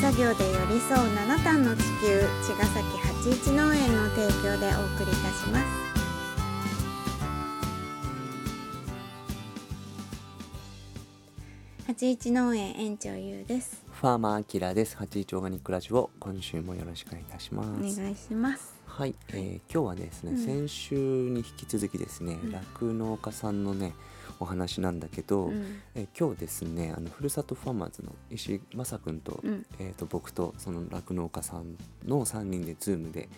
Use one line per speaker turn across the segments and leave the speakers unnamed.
作業で寄り添う七段の地球茅ヶ崎八一農園の提供でお送りいたします。八一農園園長ゆうです。
ファーマーアキラです。八一オーガニックラジオ、今週もよろしくお願いいたしま
お
す。
願いします。
はい、えー今日はですね、
うん。
先週に引き続きですね
うん、
酪農、家さんのね、お話なんだけど、
うん。
えー今日ですね、あのふるさとファーマーズの石井正くんと、
うん。
えっ、と僕とその酪農家さんの三人でズームで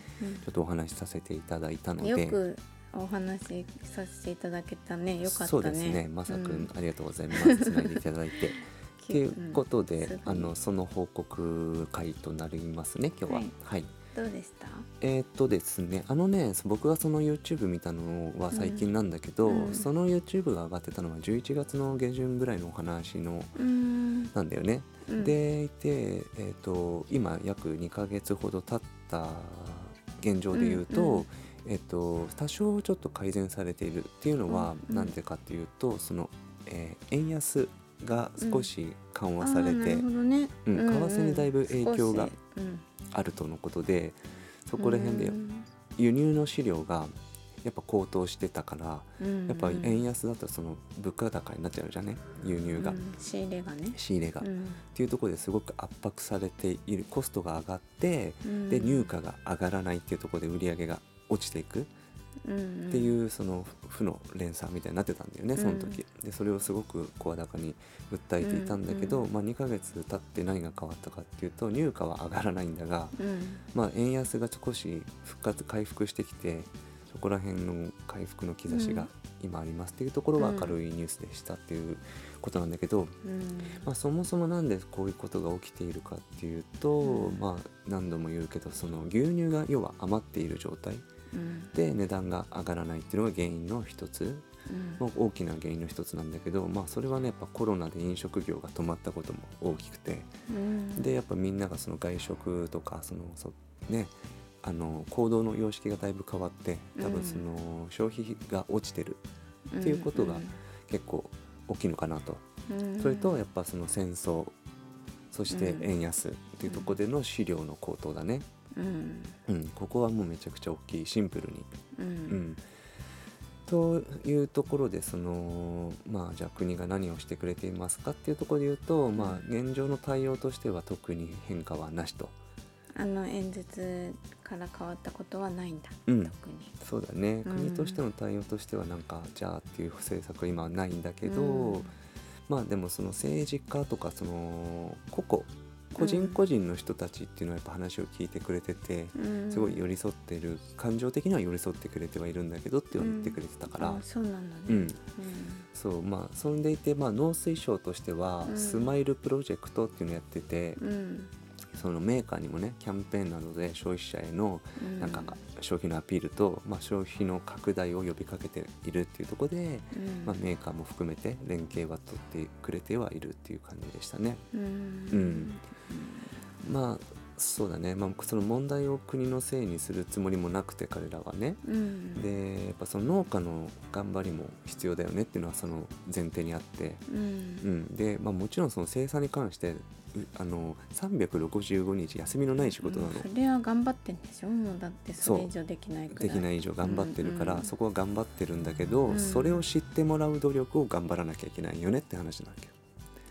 ちょっとお話しさせていただいたので、
よくお話しさせていただけたね。よかったね。
そうですね、まさくん、
うん
ありがとうございます。つないでいただいて。ということで、
うん
あのその報告会となりますね今日は。
は
はいい
どうでした？
えーっとですねあのね僕がその YouTube 見たのは最近なんだけど、
うん。
その YouTube が上がってたのは11月の下旬ぐらいのお話のなんだよね。
うん。
でいて、えーっと今約2ヶ月ほど経った現状で言うと,、
うんうん
えーっと多少ちょっと改善されているっていうのは
うん
なんでかっていうとその、えー円安が少し緩和されて
あーなるほどね。
うん為替にだいぶ影響があるとのことでそこら辺で
うん。
輸入の飼料がやっぱ高騰してたから
うん
やっぱ円安だとその物価高になっちゃうじゃね？輸入が、
うん。仕入れがね。
仕入れが、っ
うん。
ていうところですごく圧迫されているコストが上がって
うん。
で入荷が上がらないっていうところで売り上げが落ちていくっていうその負の連鎖みたいになってたんだよねその時、でそれをすごく声高に訴えていたんだけど、
うん。うん
まあ、2ヶ月経って何が変わったかっていうと入荷は上がらないんだが、
うん。
まあ、円安が少し復活回復してきてそこら辺の回復の兆しが今ありますっていうところは明るいニュースでしたっていうことなんだけど、
うん。
まあ、そもそもなんでこういうことが起きているかっていうと、
うん。
まあ、何度も言うけどその牛乳が要は余っている状態。
うん
で値段が上がらないっていうのが原因の一つ。
うん。
の大きな原因の一つなんだけど、まあ、それはねやっぱコロナで飲食業が止まったことも大きくて。
うん。
でやっぱみんながその外食とかそのそねあの行動の様式がだいぶ変わって多分その消費が落ちてるっていうことが結構大きいのかなと、
うん。
それとやっぱその戦争そして
うん。
円安っていうところでの飼料の高騰だね、
うん。
うん、ここはもうめちゃくちゃ大きいシンプルに。
う
うん。んというところでそのまあじゃあ国が何をしてくれていますかっていうところで言うと、まあ現状の対応としては特に変化はなしと。
あの演説から変わったことはないんだ。
うん。
特に。
そうだね、
うん。
国としての対応としてはなんかじゃあっていう政策は今はないんだけど、
うん。
まあでもその政治家とかその個々個人個人の人たちっていうのはやっぱ話を聞いてくれてて、
うん。
すごい寄り添ってる感情的には寄り添ってくれてはいるんだけどって言ってくれてたから、
あそうなんだね。
うん。そうまあそんでいて、まあ、農水省としては、
うん。
スマイルプロジェクトっていうのをやってて、
うん
そのメーカーにもねキャンペーンなどで消費者への
うん。
なんか消費のアピールと、まあ、消費の拡大を呼びかけているっていうところで、
うん。
まあ、メーカーも含めて連携は取ってくれてはいるっていう感じでしたね。
うん。
うん。まあそうだね、まあ、その問題を国のせいにするつもりもなくて彼らはね。
うん。
でやっぱその農家の頑張りも必要だよねっていうのはその前提にあって、
うん。
うん、で、まあ、もちろんその生産に関してうあの365日休みのない仕事なの、
それは頑張ってんでしょ？もうだってそれ以上できない
できない以上頑張ってるから、
うんうん
そこは頑張ってるんだけど、
うん。
それを知ってもらう努力を頑張らなきゃいけないよねって話なわけよ
あ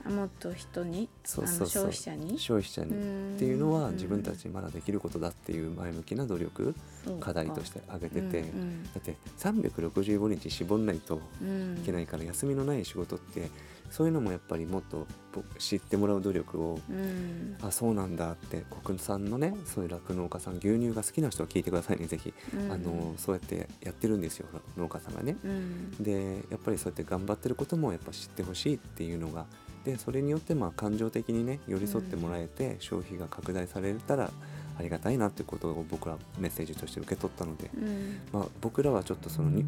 もっと人に
そうそう
消費者に？
消費者に、
うん。
っていうのは自分たちにまだできることだっていう前向きな努力課題として挙げてて、
うん
だって365日絞んないと
うん。
いけないから休みのない仕事ってそういうのもやっぱりもっとぼ知ってもらう努力を
うん。
あそうなんだって国産のねそういう酪農家さん牛乳が好きな人は聞いてくださいねぜひ、
うん。
あのそうやってやってるんですよ農家さんがね。
うん。
でやっぱりそうやって頑張ってることもやっぱ知ってほしいっていうのがでそれによってまあ感情的にね寄り添ってもらえて消費が拡大されたらありがたいなっていうことを僕はメッセージとして受け取ったので、
うん。
まあ、僕らはちょっとそのに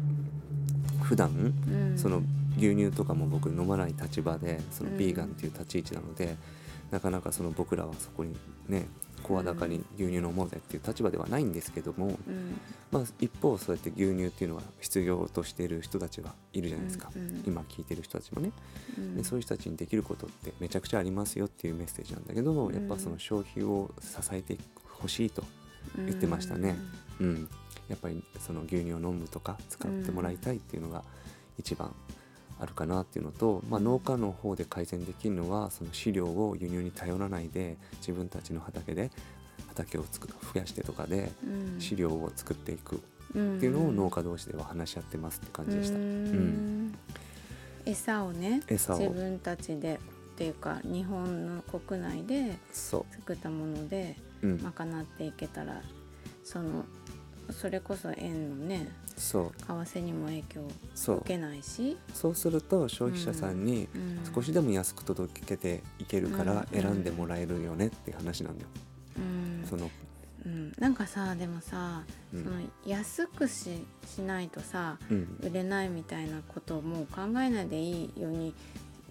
普段
うん。
その牛乳とかも僕飲まない立場でその
うん。
ビーガンっていう立ち位置なので、なかなかその僕らはそこにね声高に牛乳飲もうぜっていう立場ではないんですけども、
うん。
まあ、一方そうやって牛乳っていうのは必要としている人たちがいるじゃないですか、
うんうん
今聞いてる人たちもね。
うん。
でそういう人たちにできることってめちゃくちゃありますよっていうメッセージなんだけど、
うん。
やっぱその消費を支えてほしいと、言ってましたね。うん、やっぱりその牛乳を飲むとか使ってもらいたいっていうのが一番あるかなっていうのと、まあ、農家の方で改善できるのはその飼料を輸入に頼らないで自分たちの畑で畑をつく増やしてとかで
うん。
飼料を作っていくっ
って
いうのを農家同士では話し合ってますって感じでした。
うん。餌をね
餌を。
自分たちでっていうか日本の国内で
そ
作ったもので賄っていけたらそのそれこそ円のね
そう。
為替にも影響
そう。
受けないし、
そうすると消費者さんに
うん
少しでも安く届けていけるから
うん
選んでもらえるよねっていう話なんだよ。
うん。
その
うん、なんかさでもさ、
うん。
その安くししないとさ
うん。
売れないみたいなことをもう考えないでいいように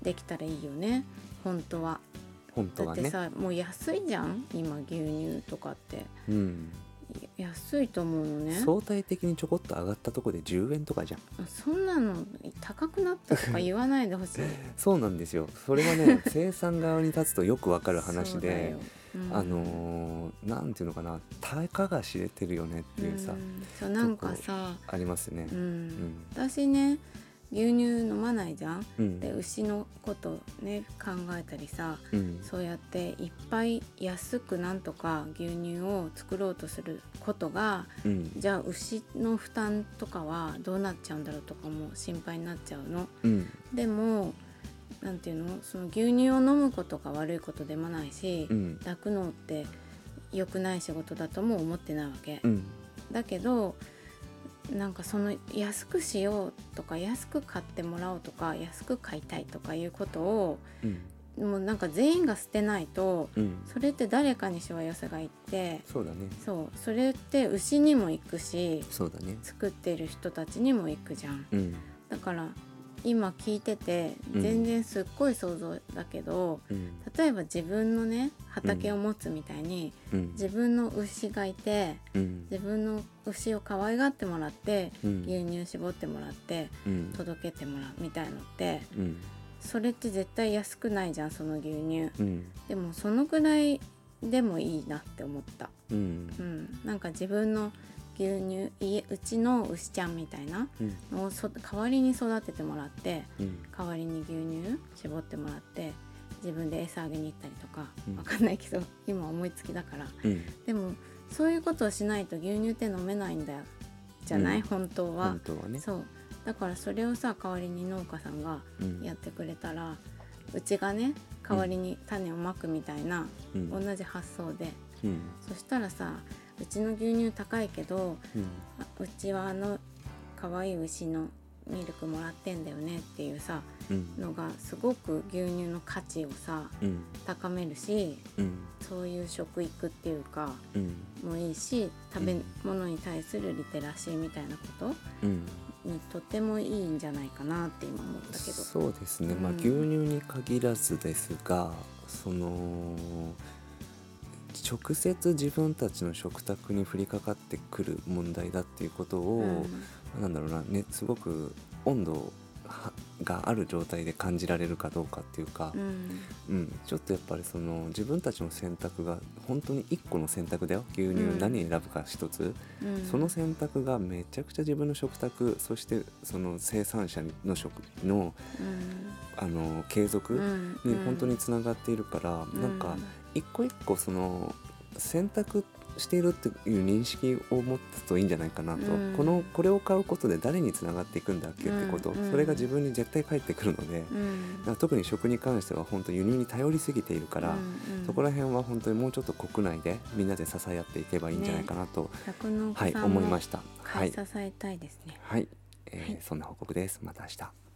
できたらいいよね。本当は。だって
本当はね。
さもう安いじゃん？今牛乳とかって。
うん、
い安いと思うのね
相対的にちょこっと上がったところで10円とかじゃん。
そんなの高くなったとか言わないでほしい
そうなんですよ。それはね 生産側に立つとよくわかる話で
よ。うん
あのーなんていうのかなたかが知れてるよねっていうさ、
んそうなんかさ、
ありますね
う。ん
うん
私ね牛乳飲まないじゃん？
うん。
で牛のことね考えたりさ
うん。
そうやっていっぱい安くなんとか牛乳を作ろうとすることが
うん。
じゃあ牛の負担とかはどうなっちゃうんだろうとかも心配になっちゃうの。
うん。
でもなんていうの？その牛乳を飲むことが悪いことでもないし、
うん。
酪農って良くない仕事だとも思ってないわけ。
うん。
だけどなんかその安くしようとか安く買ってもらおうとか安く買いたいとかいうことを
うん。
もうなんか全員が捨てないと
うん。
それって誰かにしわ寄せがいって
そうだね。
そう。それって牛にも行くし
そうだね。
作ってる人たちにも行くじゃん。
うん。
だから今聞いてて
うん。
全然すっごい想像だけど、
うん。
例えば自分のね畑を持つみたいに、
うん。
自分の牛がいて
うん。
自分の牛を可愛がってもらって
うん。
牛乳絞ってもらって
うん。
届けてもらうみたいのって
うん。
それって絶対安くないじゃんその牛乳。
うん。
でもそのくらいでもいいなって思った。
うん。
うん。なんか自分の牛乳家うちの牛ちゃんみたいな
うん。
のをそ代わりに育ててもらって
うん。
代わりに牛乳絞ってもらって自分で餌あげに行ったりとか
うん。
わかんないけど今思いつきだから。
うん。
でもそういうことをしないと牛乳って飲めないんだよ。じゃない、
うん。
本当は。
本、当はね。
そう。だからそれをさ代わりに農家さんが
うん。
やってくれたらうちがね代わりに種をまくみたいな、
うん。
同じ発想で。
うん。
そしたらさうちの牛乳高いけど
うん。
あうちはあの可愛い牛のミルクもらってんだよねっていうさ
うん。
のがすごく牛乳の価値をさ
うん。
高めるし
うん。
そういう食育っていうか
うん。
もいいし食べ物に対するリテラシーみたいなこと
うん。
にとてもいいんじゃないかなって今思ったけど。
そうですね、まあ
うん
牛乳に限らずですがその直接自分たちの食卓に降りかかってくる問題だっていうことを、なんだろうなねすごく温度はがある状態で感じられるかどうかっていうか
う、ん。
うん。ちょっとやっぱりその自分たちの選択が本当に1個の選択だよ。牛乳
うん。
何選ぶか一つ、
うん。
その選択がめちゃくちゃ自分の食卓そしてその生産者の食のあの継続
うん。
に本当につながっているから、なんか一個一個その選択しているっていう認識を持つといいんじゃないかなと、
うん。
このこれを買うことで誰につながっていくんだっけってこと、
うん。
それが自分に絶対返ってくるので、
うん。
特に食に関しては本当輸入に頼りすぎているから、
うんうん。
そこら辺は本当にもうちょっと国内でみんなで支え合っていけばいいんじゃないかなと、
酪農
はい思いました。は
い。支えたいですね。
はい、えー
はい。
そんな報告です。また明日。